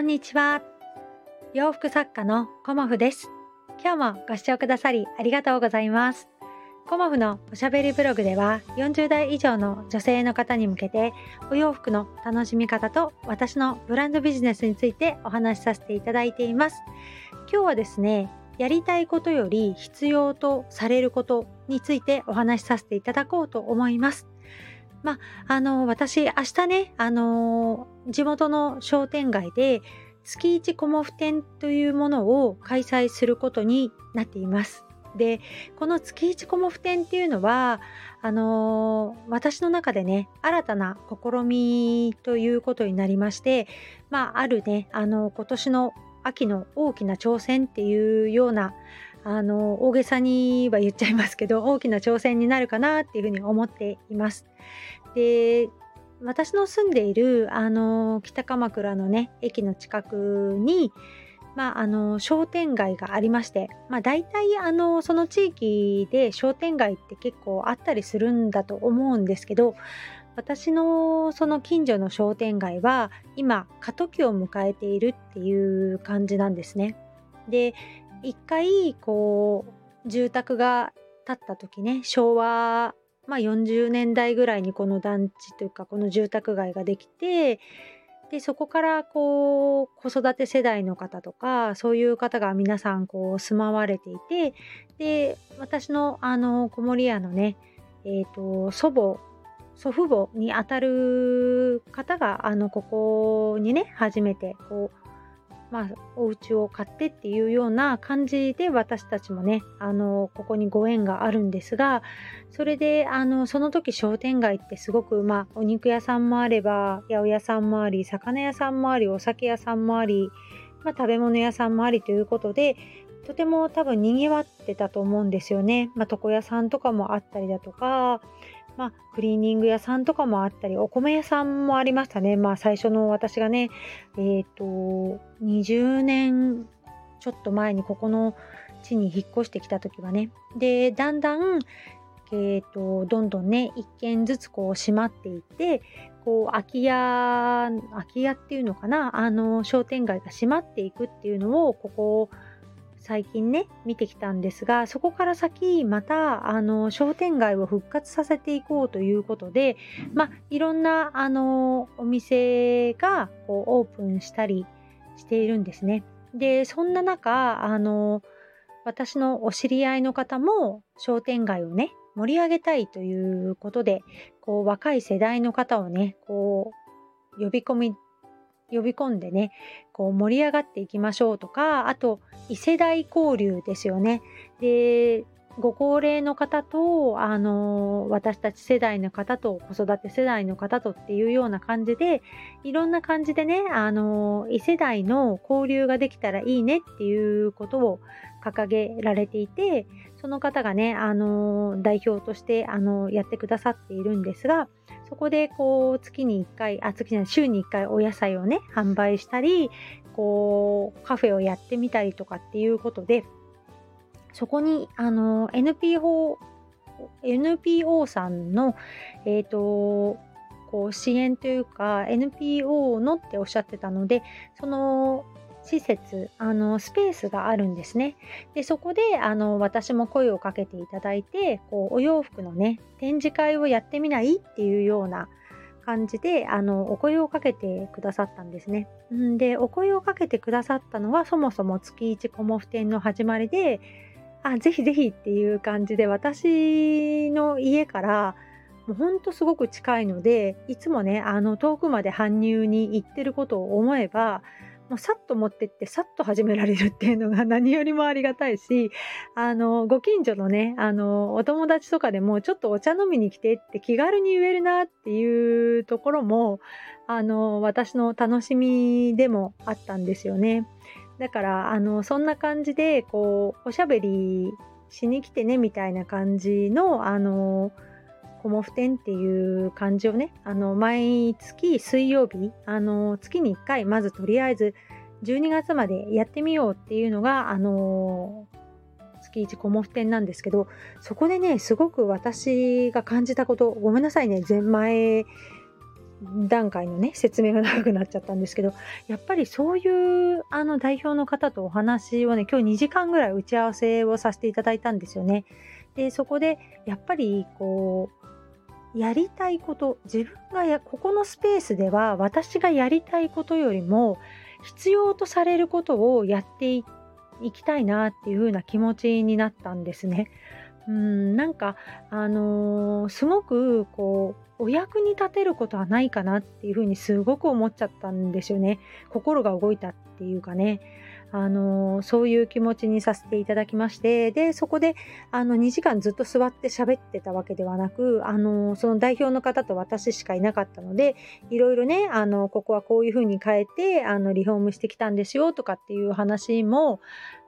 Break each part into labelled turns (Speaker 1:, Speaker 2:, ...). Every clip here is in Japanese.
Speaker 1: こんにちは。洋服作家のコモフです。今日もご視聴くださりありがとうございます。コモフのおしゃべりブログでは40代以上の女性の方に向けてお洋服の楽しみ方と私のブランドビジネスについてお話しさせていただいています。今日はですね、やりたいことより必要とされることについてお話しさせていただこうと思います。まあ、あの、私、明日ね、あの、地元の商店街で、月一コモフ展というものを開催することになっています。で、この月一コモフ展っていうのは、あの私の中でね、新たな試みということになりまして、まあ、あるね、あの、今年の秋の大きな挑戦っていうようなあの大げさには言っちゃいますけど 大きな挑戦になるかなっていうふうに思っています。で私の住んでいるあの北鎌倉のね駅の近くに、まあ、あの商店街がありまして、まあ、大体あのその地域で商店街って結構あったりするんだと思うんですけど私のその近所の商店街は今過渡期を迎えているっていう感じなんですね。で一回こう住宅が建った時ね昭和、まあ、40年代ぐらいにこの団地というかこの住宅街ができてでそこからこう子育て世代の方とかそういう方が皆さんこう住まわれていてで私の子守屋のね、えーと、祖母祖父母にあたる方があのここにね初めてこうまあ、お家を買ってっていうような感じで私たちもねあのここにご縁があるんですがそれであのその時商店街ってすごく、まあ、お肉屋さんもあれば八百屋さんもあり魚屋さんもありお酒屋さんもあり、まあ、食べ物屋さんもありということでとても多分にぎわってたと思うんですよね。まあ、床屋さんとかもあったりだとかまあ、クリーニング屋さんとかもあったり、お米屋さんもありましたね。まあ、最初の私がね、えっ、ー、と、20年ちょっと前にここの地に引っ越してきた時はね。で、だんだん、えっ、ー、と、どんどんね、一軒ずつこう閉まっていって、こう、空き家、空き家っていうのかな、あの、商店街が閉まっていくっていうのを、ここ、最近ね見てきたんですがそこから先またあの商店街を復活させていこうということでまいろんなあのお店がこうオープンしたりしているんですね。でそんな中あの私のお知り合いの方も商店街をね盛り上げたいということでこう若い世代の方をねこう呼び込み呼び込んでねこう盛り上がっていきましょうとかあと異世代交流ですよね。でご高齢の方とあの私たち世代の方と子育て世代の方とっていうような感じでいろんな感じでねあの異世代の交流ができたらいいねっていうことを掲げられていてその方がねあの代表としてあのやってくださっているんですがそこでこう月に1回あ月に週に1回お野菜をね販売したりこうカフェをやってみたりとかっていうことでそこにあの NPO, NPO さんの、えーと、こう支援というか NPO のっておっしゃってたのでその施設あのスペースがあるんですね。でそこであの私も声をかけていただいてこうお洋服のね展示会をやってみないっていうような感じであのお声をかけてくださったんですね。んでお声をかけてくださったのはそもそも月1コモフ展の始まりであぜひぜひっていう感じで私の家からもうほんとすごく近いのでいつもねあの遠くまで搬入に行ってることを思えばもうさっと持ってってさっと始められるっていうのが何よりもありがたいしあのご近所のねあのお友達とかでもちょっとお茶飲みに来てって気軽に言えるなっていうところもあの私の楽しみでもあったんですよね。だからあのそんな感じでこうおしゃべりしに来てねみたいな感じのあのコモフ展っていう感じをねあの毎月水曜日あの月に1回まずとりあえず12月までやってみようっていうのがあの月1コモフ展なんですけどそこでねすごく私が感じたことごめんなさいね前段階のね説明が長くなっちゃったんですけどやっぱりそういうあの代表の方とお話をね今日2時間ぐらい打ち合わせをさせていただいたんですよね。でそこでやっぱりこうやりたいこと自分がやここのスペースでは私がやりたいことよりも必要とされることをやっていきたいなっていう風な気持ちになったんですね。うんなんかあのー、すごくこうお役に立てることはないかなっていうふうにすごく思っちゃったんですよね心が動いたっていうかねあのそういう気持ちにさせていただきましてでそこであの2時間ずっと座って喋ってたわけではなくあのその代表の方と私しかいなかったのでいろいろねあのここはこういうふうに変えてあのリフォームしてきたんですよとかっていう話も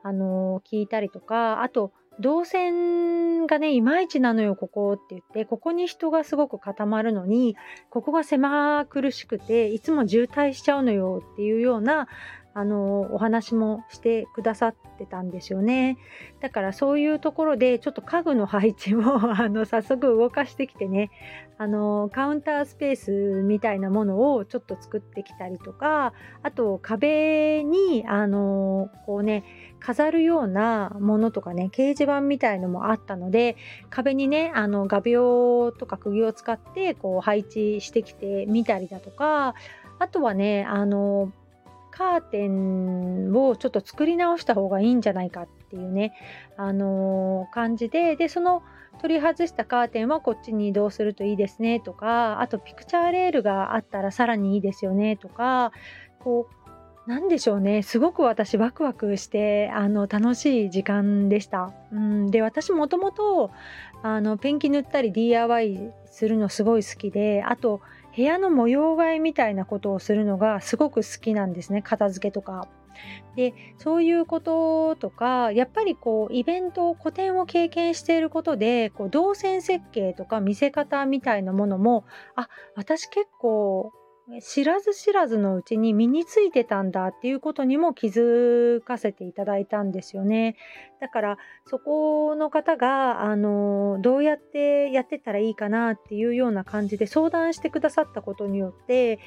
Speaker 1: あの聞いたりとかあと動線がね、いまいちなのよ、ここって言って、ここに人がすごく固まるのに、ここが狭苦しくて、いつも渋滞しちゃうのよっていうような、あの、お話もしてくださってたんですよね。だからそういうところで、ちょっと家具の配置も あの、早速動かしてきてね、あの、カウンタースペースみたいなものをちょっと作ってきたりとか、あと壁に、あの、こうね、飾るようなものとかね、掲示板みたいのもあったので、壁にね、あの、画鋲とか釘を使って、こう、配置してきてみたりだとか、あとはね、あの、カーテンをちょっと作り直した方がいいんじゃないかっていうね、あのー、感じで、で、その取り外したカーテンはこっちに移動するといいですねとか、あとピクチャーレールがあったらさらにいいですよねとか、こう、なんでしょうね。すごく私ワクワクして、あの、楽しい時間でした。うん、で、私もともと、ペンキ塗ったり DIY するのすごい好きで、あと、部屋の模様替えみたいなことをするのがすごく好きなんですね。片付けとか。で、そういうこととか、やっぱりこう、イベント、個展を経験していることで、こう、動線設計とか見せ方みたいなものも、あ、私結構知らず知らずのうちに身についてたんだっていうことにも気づかせていただいたんですよね。だからそこの方があのどうやってやってたらいいかなっていうような感じで相談してくださったことによって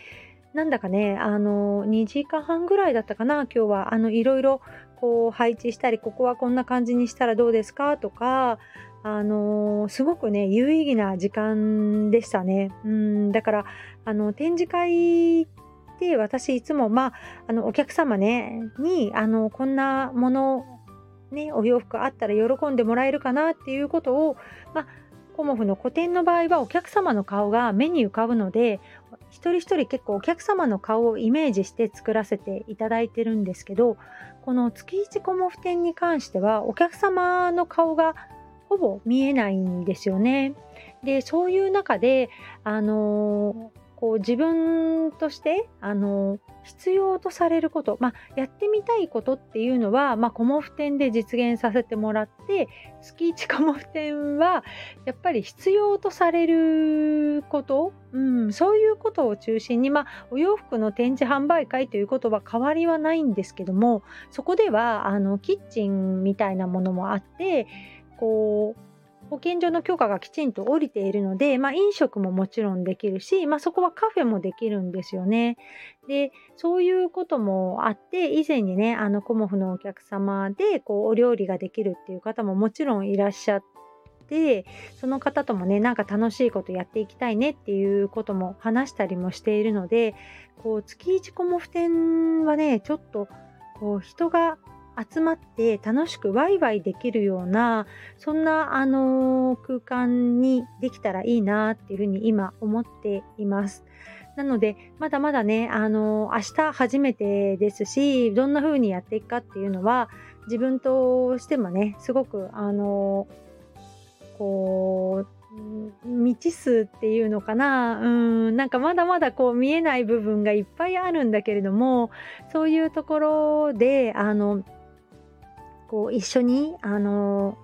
Speaker 1: なんだかねあの2時間半ぐらいだったかな今日はあのいろいろこう配置したりここはこんな感じにしたらどうですかとかあの、すごくね、有意義な時間でしたね。うん、だから、あの、展示会って私いつも、まあ、あの、お客様ね、に、あの、こんなもの、ね、お洋服あったら喜んでもらえるかなっていうことを、まあ、コモフの個展の場合はお客様の顔が目に浮かぶので一人一人結構お客様の顔をイメージして作らせていただいてるんですけどこの月一コモフ展に関してはお客様の顔がほぼ見えないんですよね。でそういう中であのこう自分としてあの必要とされること、まあ、やってみたいことっていうのは、まあ、コモフ展で実現させてもらって月1コモフ展はやっぱり必要とされること、うん、そういうことを中心に、まあ、お洋服の展示販売会ということは変わりはないんですけどもそこではあのキッチンみたいなものもあってこう保健所の許可がきちんと下りているので、まあ、飲食ももちろんできるし、まあ、そこはカフェもできるんですよね。で、そういうこともあって、以前にね、あの、コモフのお客様で、こう、お料理ができるっていう方ももちろんいらっしゃって、その方ともね、なんか楽しいことやっていきたいねっていうことも話したりもしているので、こう、月一コモフ展はね、ちょっと、こう、人が集まって楽しくワイワイできるようなそんな、あの、空間にできたらいいなっていうふうに今思っています。なのでまだまだね、あの、明日初めてですしどんな風にやっていくかっていうのは自分としてもねすごくあの、こう未知数っていうのかなうんなんかまだまだこう見えない部分がいっぱいあるんだけれどもそういうところであのこう一緒にあの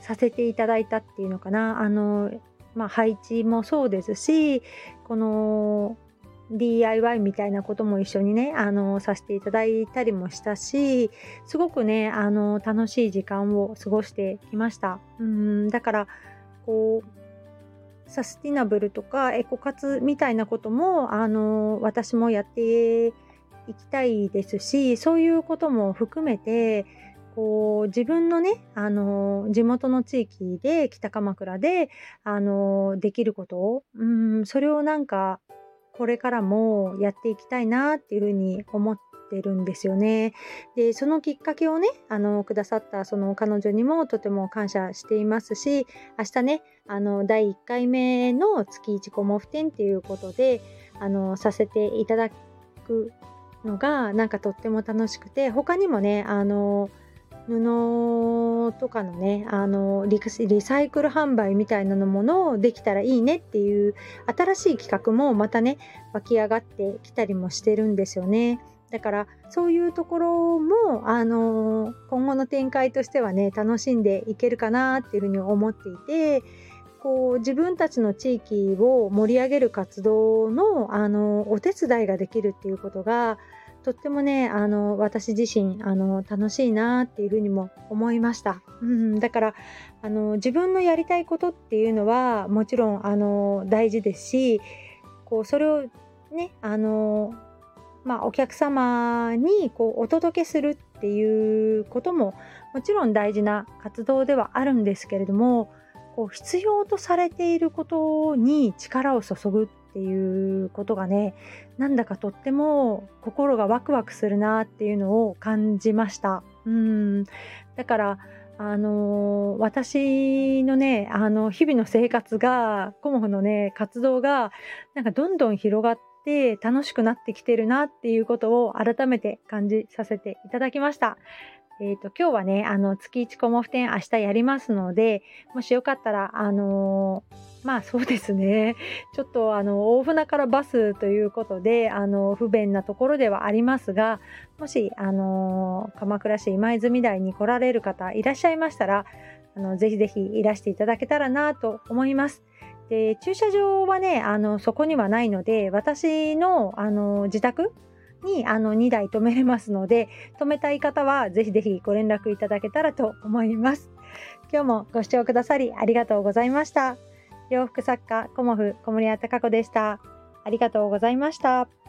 Speaker 1: させていただいたっていうのかな。あの、まあ、配置もそうですしこの DIY みたいなことも一緒にねあのさせていただいたりもしたしすごくねあの楽しい時間を過ごしてきました。うんだからこうサスティナブルとかエコ活みたいなこともあの私もやっていきたいですしそういうことも含めてこう自分のねあの地元の地域で北鎌倉であのできることをうんそれをなんかこれからもやっていきたいなっていうふうに思ってるんですよね。でそのきっかけをねあのくださったその彼女にもとても感謝していますし明日ねあの第1回目の月1コモフ展っていうことであのさせていただくのがなんかとっても楽しくて他にもねあの布とかのねあのリサイクル販売みたいなのものをできたらいいねっていう新しい企画もまたね湧き上がってきたりもしてるんですよね。だからそういうところもあの今後の展開としてはね楽しんでいけるかなっていうふうに思っていてこう自分たちの地域を盛り上げる活動のあのお手伝いができるっていうことがとってもねあの私自身あの楽しいなっていうふうにも思いました、うん、だからあの自分のやりたいことっていうのはもちろんあの大事ですしこうそれをねあのまあ、お客様にこうお届けするっていうことももちろん大事な活動ではあるんですけれどもこう必要とされていることに力を注ぐっていうことがねなんだかとっても心がワクワクするなっていうのを感じました。うんだからあのー、私のねあの日々の生活がコモフのね活動がなんかどんどん広がって楽しくなってきてるなっていうことを改めて感じさせていただきました。え、ー、と、今日はね、あの、月1コモフ展明日やりますので、もしよかったら、あのー、まあそうですね。ちょっとあの大船からバスということであの不便なところではありますがもしあの鎌倉市今泉台に来られる方いらっしゃいましたらあのぜひぜひいらしていただけたらなと思います。で駐車場はねあのそこにはないので私のあの自宅にあの2台止めれますので止めたい方はぜひぜひご連絡いただけたらと思います。今日もご視聴くださりありがとうございました。洋服作家コモフ小森屋隆子でした。ありがとうございました。